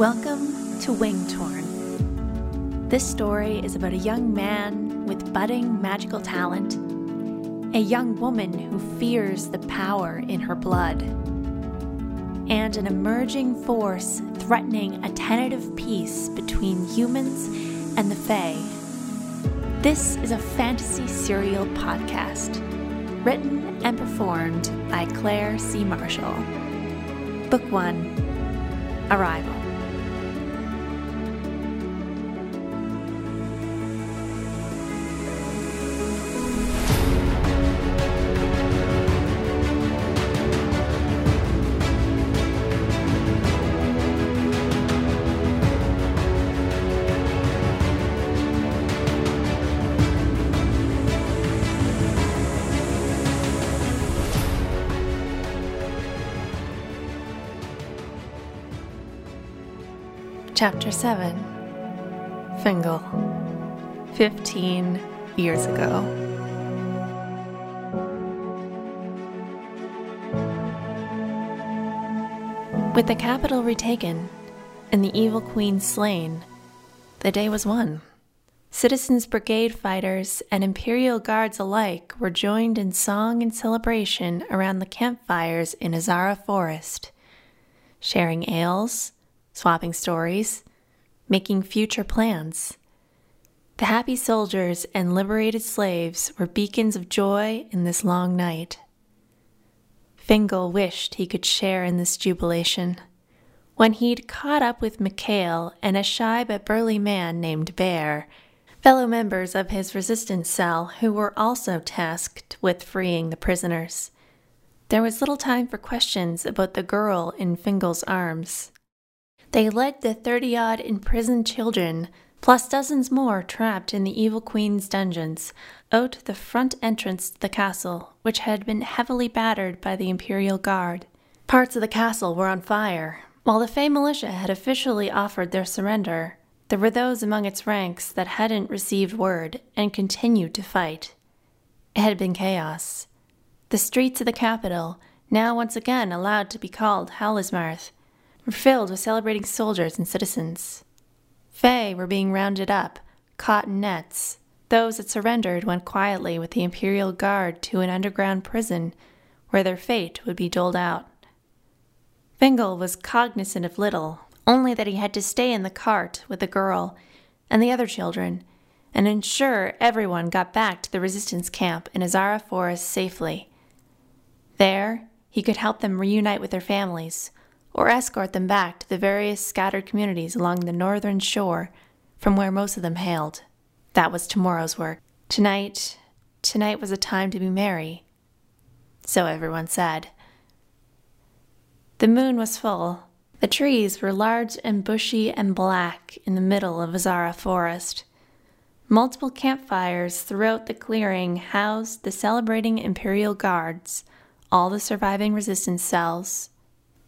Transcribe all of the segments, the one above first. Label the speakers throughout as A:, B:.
A: Welcome to Wingtorn. This story is about a young man with budding magical talent, a young woman who fears the power in her blood, and an emerging force threatening a tentative peace between humans and the Fae. This is a fantasy serial podcast, written and performed by Claire C. Marshall. Book 1 Arrival. Chapter 7 Fingal 15 years ago. With the capital retaken and the evil queen slain, the day was won. Citizens' brigade fighters and imperial guards alike were joined in song and celebration around the campfires in Azara Forest, sharing ales swapping stories, making future plans. The happy soldiers and liberated slaves were beacons of joy in this long night. Fingal wished he could share in this jubilation. When he'd caught up with Mikhail and a shy but burly man named Bear, fellow members of his resistance cell who were also tasked with freeing the prisoners, there was little time for questions about the girl in Fingal's arms. They led the thirty odd imprisoned children, plus dozens more trapped in the evil queen's dungeons, out the front entrance to the castle, which had been heavily battered by the imperial guard. Parts of the castle were on fire. While the Fae militia had officially offered their surrender, there were those among its ranks that hadn't received word and continued to fight. It had been chaos. The streets of the capital, now once again allowed to be called Halismarth, were filled with celebrating soldiers and citizens. Fae were being rounded up, caught in nets. Those that surrendered went quietly with the Imperial Guard to an underground prison where their fate would be doled out. Fingal was cognizant of little, only that he had to stay in the cart with the girl and the other children and ensure everyone got back to the resistance camp in Azara Forest safely. There, he could help them reunite with their families or escort them back to the various scattered communities along the northern shore from where most of them hailed. That was tomorrow's work. Tonight, tonight was a time to be merry. So everyone said. The moon was full. The trees were large and bushy and black in the middle of Azara Forest. Multiple campfires throughout the clearing housed the celebrating Imperial Guards, all the surviving resistance cells,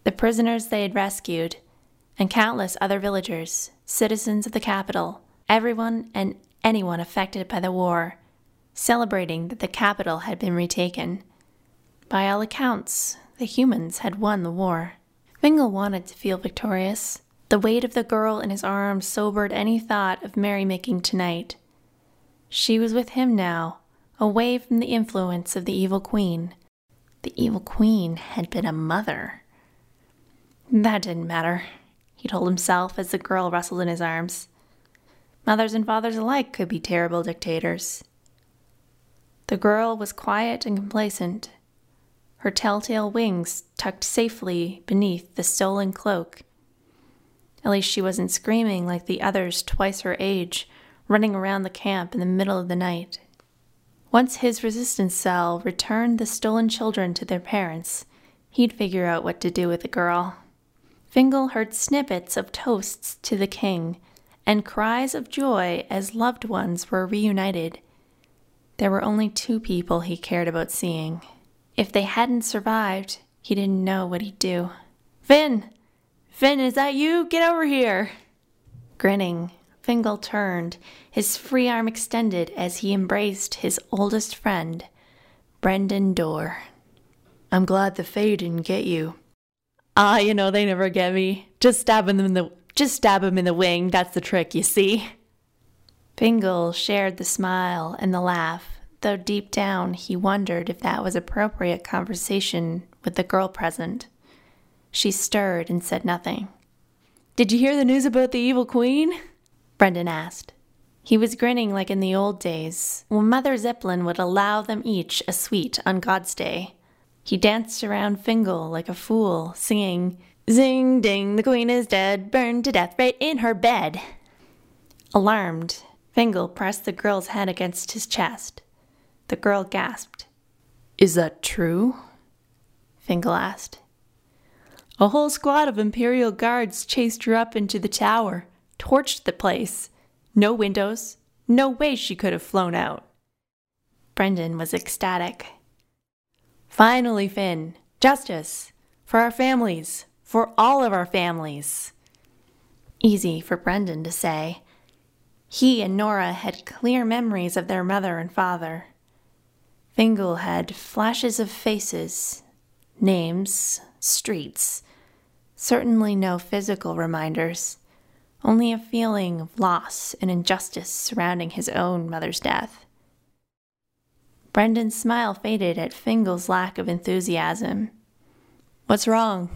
A: the prisoners they had rescued, and countless other villagers, citizens of the capital, everyone and anyone affected by the war, celebrating that the capital had been retaken. By all accounts, the humans had won the war. Fingal wanted to feel victorious. The weight of the girl in his arms sobered any thought of merrymaking tonight. She was with him now, away from the influence of the evil queen. The evil queen had been a mother. That didn't matter, he told himself as the girl rustled in his arms. Mothers and fathers alike could be terrible dictators. The girl was quiet and complacent, her telltale wings tucked safely beneath the stolen cloak. At least she wasn't screaming like the others twice her age, running around the camp in the middle of the night. Once his resistance cell returned the stolen children to their parents, he'd figure out what to do with the girl. Fingal heard snippets of toasts to the king and cries of joy as loved ones were reunited. There were only two people he cared about seeing. If they hadn't survived, he didn't know what he'd do. Finn! Finn, is that you? Get over here! Grinning, Fingal turned, his free arm extended as he embraced his oldest friend, Brendan Dorr. I'm glad the Fae didn't get you, Ah, you know, they never get me. Just stabbing them in the Just stab him in the wing, that's the trick, you see. Fingal shared the smile and the laugh, though deep down he wondered if that was appropriate conversation with the girl present. She stirred and said nothing. Did you hear the news about the evil queen? Brendan asked. He was grinning like in the old days, when Mother Zeppelin would allow them each a sweet on God's Day. He danced around Fingal like a fool, singing, Zing ding, the queen is dead, burned to death right in her bed. Alarmed, Fingal pressed the girl's head against his chest. The girl gasped. Is that true? Fingal asked. A whole squad of Imperial guards chased her up into the tower, torched the place. No windows, no way she could have flown out. Brendan was ecstatic. Finally, Finn, justice for our families, for all of our families. Easy for Brendan to say. He and Nora had clear memories of their mother and father. Fingal had flashes of faces, names, streets, certainly no physical reminders, only a feeling of loss and injustice surrounding his own mother's death. Brendan's smile faded at Fingal's lack of enthusiasm. What's wrong?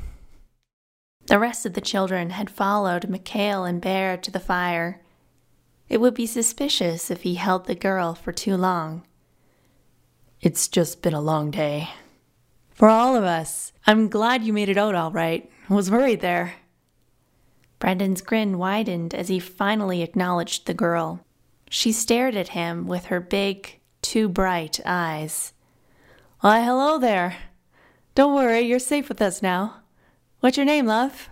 A: The rest of the children had followed Mikhail and Bear to the fire. It would be suspicious if he held the girl for too long. It's just been a long day. For all of us. I'm glad you made it out all right. I was worried there. Brendan's grin widened as he finally acknowledged the girl. She stared at him with her big, too bright eyes. Why, hello there. Don't worry, you're safe with us now. What's your name, love?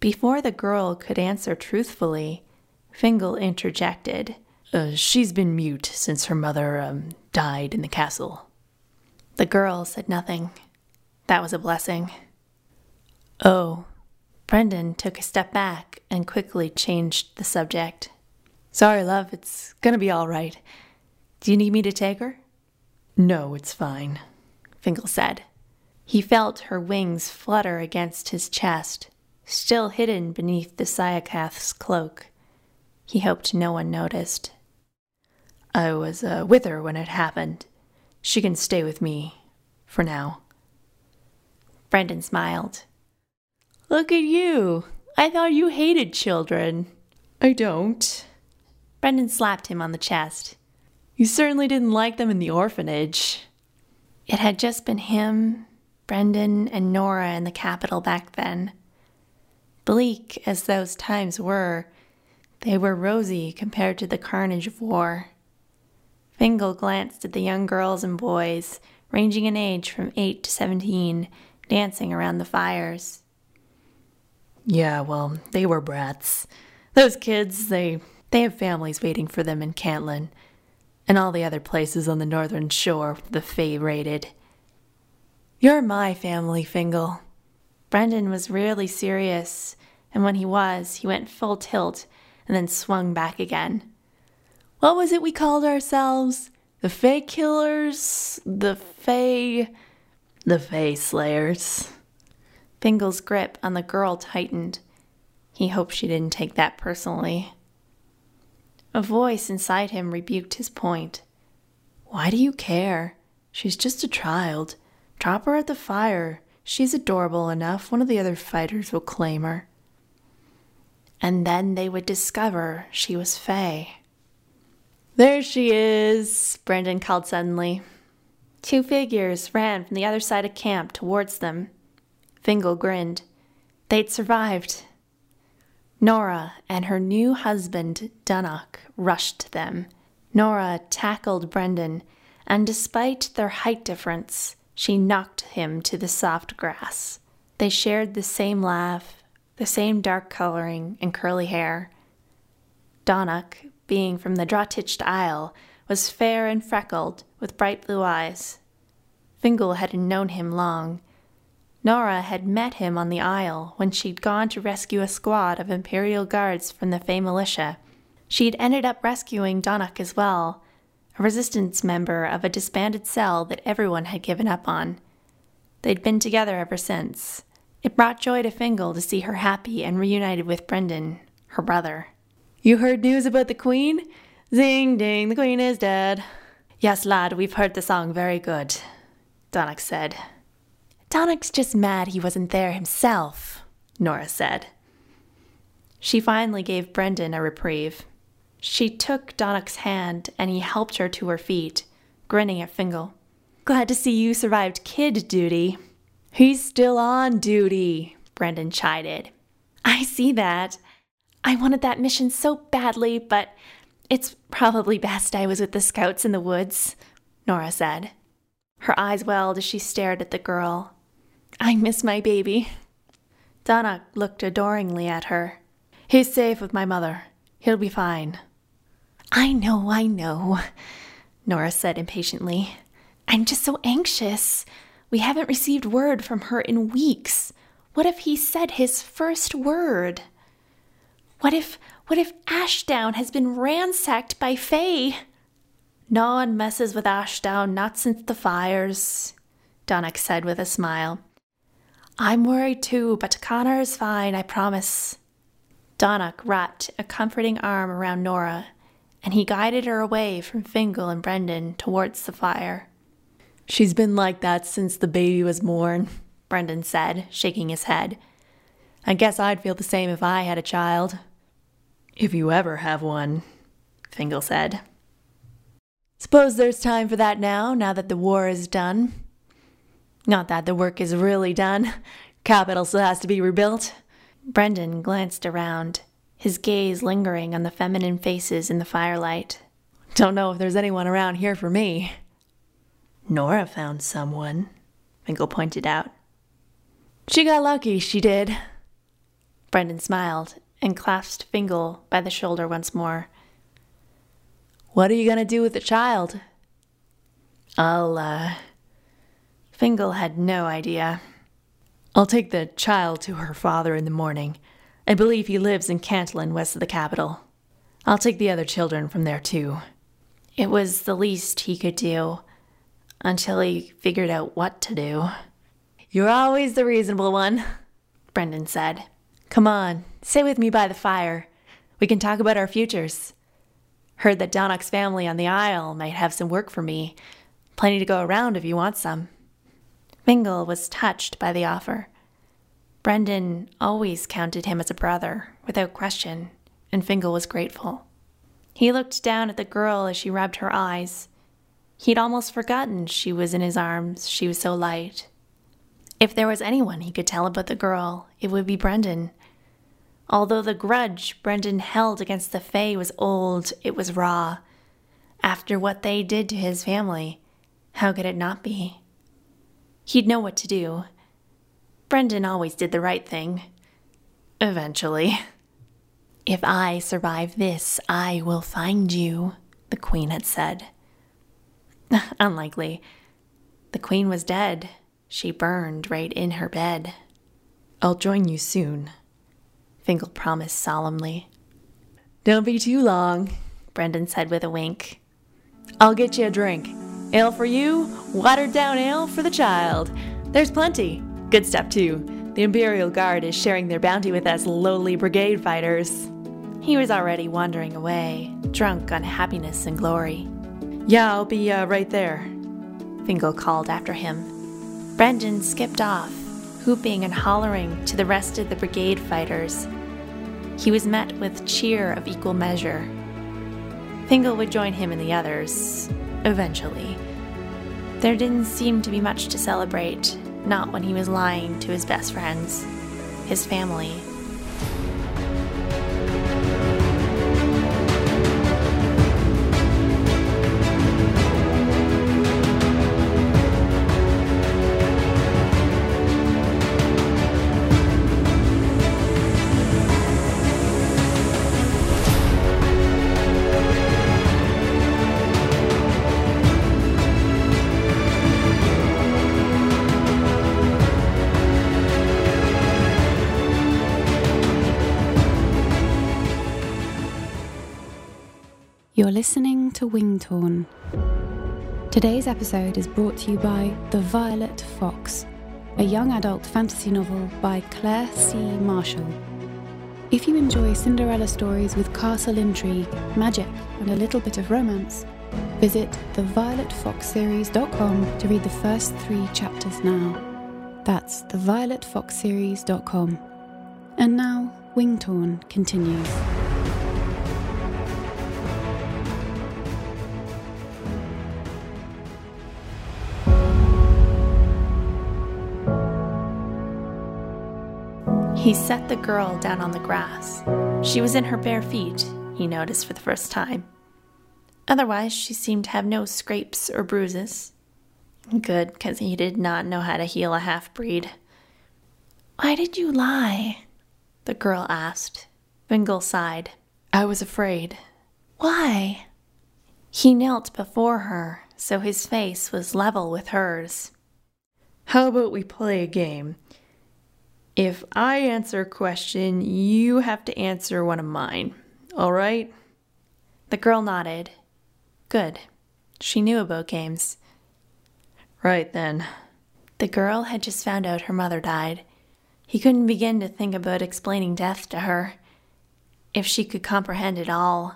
A: Before the girl could answer truthfully, Fingal interjected. Uh, she's been mute since her mother um, died in the castle. The girl said nothing. That was a blessing. Oh. Brendan took a step back and quickly changed the subject. Sorry, love, it's gonna be all right. Do you need me to take her? No, it's fine, Fingal said. He felt her wings flutter against his chest, still hidden beneath the Syacath's cloak. He hoped no one noticed. I was uh, with her when it happened. She can stay with me for now. Brendan smiled. Look at you. I thought you hated children. I don't. Brendan slapped him on the chest. You certainly didn't like them in the orphanage. It had just been him, Brendan, and Nora in the capital back then. Bleak as those times were, they were rosy compared to the carnage of war. Fingal glanced at the young girls and boys, ranging in age from 8 to 17, dancing around the fires. Yeah, well, they were brats. Those kids, they they have families waiting for them in Cantlin and all the other places on the northern shore the Fae raided. You're my family, Fingal. Brendan was really serious, and when he was, he went full tilt and then swung back again. What was it we called ourselves? The Fae Killers? The Fae. The Fae Slayers. Fingal's grip on the girl tightened. He hoped she didn't take that personally. A voice inside him rebuked his point. Why do you care? She's just a child. Drop her at the fire. She's adorable enough. One of the other fighters will claim her. And then they would discover she was Fae. There she is, Brendan called suddenly. Two figures ran from the other side of camp towards them. Fingal grinned. They'd survived. Nora and her new husband, Donnach, rushed to them. Nora tackled Brendan, and despite their height difference, she knocked him to the soft grass. They shared the same laugh, the same dark coloring and curly hair. Donnach, being from the Drottich Isle, was fair and freckled, with bright blue eyes. Fingal hadn't known him long. Nora had met him on the Isle when she'd gone to rescue a squad of Imperial Guards from the Fae militia. She'd ended up rescuing Donnach as well, a resistance member of a disbanded cell that everyone had given up on. They'd been together ever since, It brought joy to Fingal to see her happy and reunited with Brendan, her brother.
B: You heard news about the Queen? Zing ding, the Queen is dead.
A: Yes, lad, we've heard the song very good, Donnach said. Donnach's just mad he wasn't there himself, Nora said. She finally gave Brendan a reprieve. She took Donnach's hand and he helped her to her feet, grinning at Fingal. Glad to see you survived kid duty.
B: He's still on duty, Brendan chided.
A: I see that. I wanted that mission so badly, but it's probably best I was with the scouts in the woods, Nora said. Her eyes welled as she stared at the girl. I miss my baby. Donnach looked adoringly at her.
B: He's safe with my mother. He'll be fine.
A: I know, I know, Nora said impatiently. I'm just so anxious. We haven't received word from her in weeks. What if he said his first word? What if what if Ashdown has been ransacked by Fae?
B: No one messes with Ashdown, not since the fires, Donnach said with a smile. I'm worried too, but Connor is fine, I promise.
A: Donnach wrapped a comforting arm around Nora, and he guided her away from Fingal and Brendan towards the fire.
B: She's been like that since the baby was born, Brendan said, shaking his head. I guess I'd feel the same if I had a child.
A: If you ever have one, Fingal said.
B: Suppose there's time for that now, now that the war is done. Not that the work is really done. Capital still has to be rebuilt.
A: Brendan glanced around, his gaze lingering on the feminine faces in the firelight.
B: Don't know if there's anyone around here for me.
A: Nora found someone, Fingal pointed out.
B: She got lucky, she did.
A: Brendan smiled and clasped Fingal by the shoulder once more.
B: What are you going to do with the child?
A: I'll, uh. Fingal had no idea.
B: I'll take the child to her father in the morning. I believe he lives in Cantlin, west of the capital. I'll take the other children from there, too.
A: It was the least he could do until he figured out what to do.
B: You're always the reasonable one, Brendan said. Come on, sit with me by the fire. We can talk about our futures. Heard that Donnach's family on the Isle might have some work for me. Plenty to go around if you want some.
A: Fingal was touched by the offer. Brendan always counted him as a brother, without question, and Fingal was grateful. He looked down at the girl as she rubbed her eyes. He'd almost forgotten she was in his arms, she was so light. If there was anyone he could tell about the girl, it would be Brendan. Although the grudge Brendan held against the Fae was old, it was raw. After what they did to his family, how could it not be? He'd know what to do. Brendan always did the right thing. Eventually. If I survive this, I will find you, the Queen had said. Unlikely. The Queen was dead. She burned right in her bed.
B: I'll join you soon, Fingal promised solemnly. Don't be too long, Brendan said with a wink. I'll get you a drink. Ale for you, watered down ale for the child. There's plenty. Good stuff, too. The Imperial Guard is sharing their bounty with us lowly brigade fighters.
A: He was already wandering away, drunk on happiness and glory.
B: Yeah, I'll be uh, right there,
A: Fingal called after him. Brendan skipped off, whooping and hollering to the rest of the brigade fighters. He was met with cheer of equal measure. Fingal would join him and the others, eventually. There didn't seem to be much to celebrate, not when he was lying to his best friends, his family,
C: to Wingtorn. Today's episode is brought to you by The Violet Fox, a young adult fantasy novel by Claire C. Marshall. If you enjoy Cinderella stories with castle intrigue, magic, and a little bit of romance, visit thevioletfoxseries.com to read the first three chapters now. That's thevioletfoxseries.com. And now, Wingtorn continues.
A: He set the girl down on the grass. She was in her bare feet, he noticed for the first time. Otherwise, she seemed to have no scrapes or bruises. Good, because he did not know how to heal a half breed. Why did you lie? The girl asked. Fingal sighed. I was afraid. Why? He knelt before her, so his face was level with hers. How about we play a game? If I answer a question, you have to answer one of mine. All right? The girl nodded. Good. She knew about games. Right then. The girl had just found out her mother died. He couldn't begin to think about explaining death to her. If she could comprehend it all.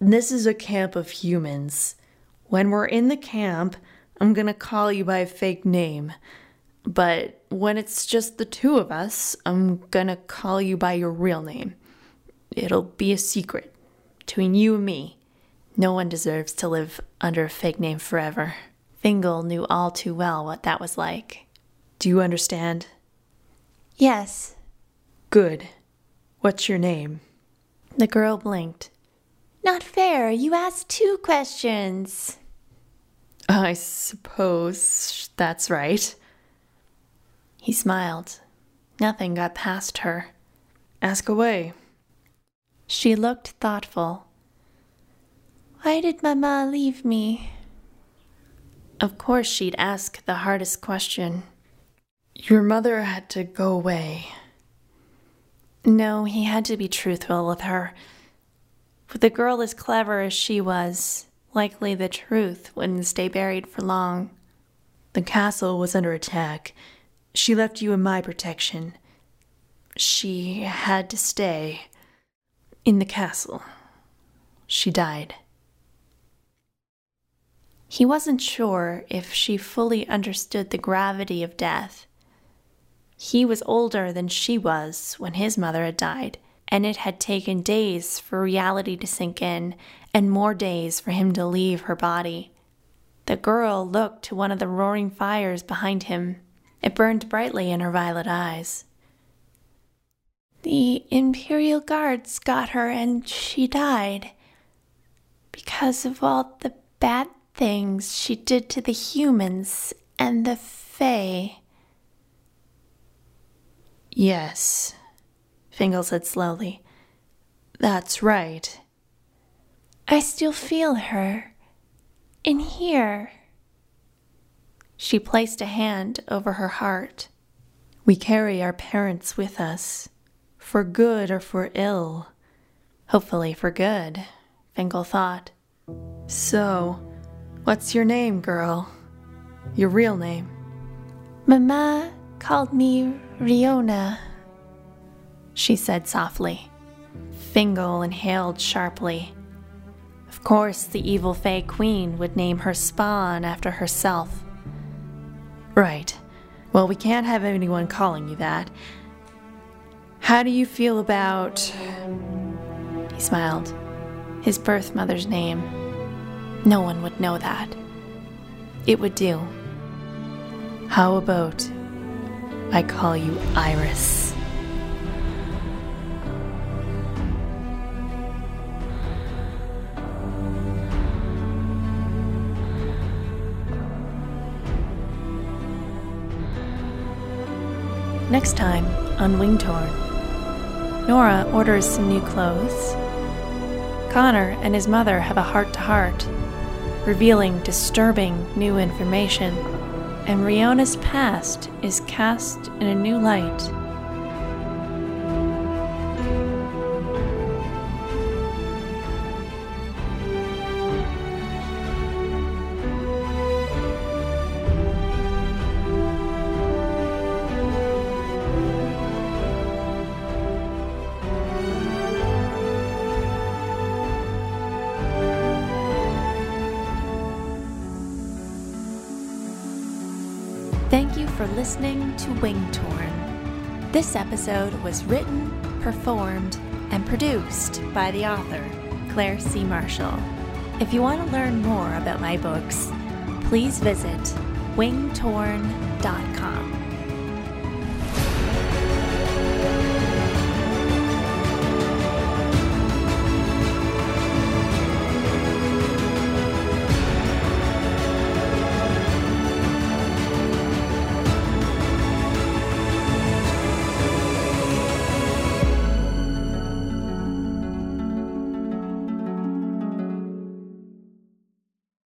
A: This is a camp of humans. When we're in the camp, I'm gonna call you by a fake name. But when it's just the two of us, I'm gonna call you by your real name. It'll be a secret between you and me. No one deserves to live under a fake name forever. Fingal knew all too well what that was like. Do you understand? Yes. Good. What's your name? The girl blinked. Not fair. You asked two questions. I suppose that's right. He smiled. Nothing got past her. Ask away. She looked thoughtful. Why did Mama leave me? Of course, she'd ask the hardest question. Your mother had to go away. No, he had to be truthful with her. With a girl as clever as she was, likely the truth wouldn't stay buried for long. The castle was under attack, she left you in my protection. She had to stay in the castle. She died. He wasn't sure if she fully understood the gravity of death. He was older than she was when his mother had died, and it had taken days for reality to sink in and more days for him to leave her body. The girl looked to one of the roaring fires behind him it burned brightly in her violet eyes. The Imperial Guards got her and she died because of all the bad things she did to the humans and the Fae. Yes, Fingal said slowly. That's right. I still feel her. In here. She placed a hand over her heart. We carry our parents with us, for good or for ill. Hopefully for good, Fingal thought. So, what's your name, girl? Your real name? Mama called me Riona, she said softly. Fingal inhaled sharply. Of course, the evil Fae Queen would name her spawn after herself. Right. Well, we can't have anyone calling you that. How do you feel about. He smiled. His birth mother's name. No one would know that. It would do. How about I call you Iris? Next time on Wingtorn, Nora orders some new clothes. Connor and his mother have a heart to heart, revealing disturbing new information, and Riona's past is cast in a new light. Listening to Wing Torn. This episode was written, performed, and produced by the author, Claire C. Marshall. If you want to learn more about my books, please visit wingtorn.com.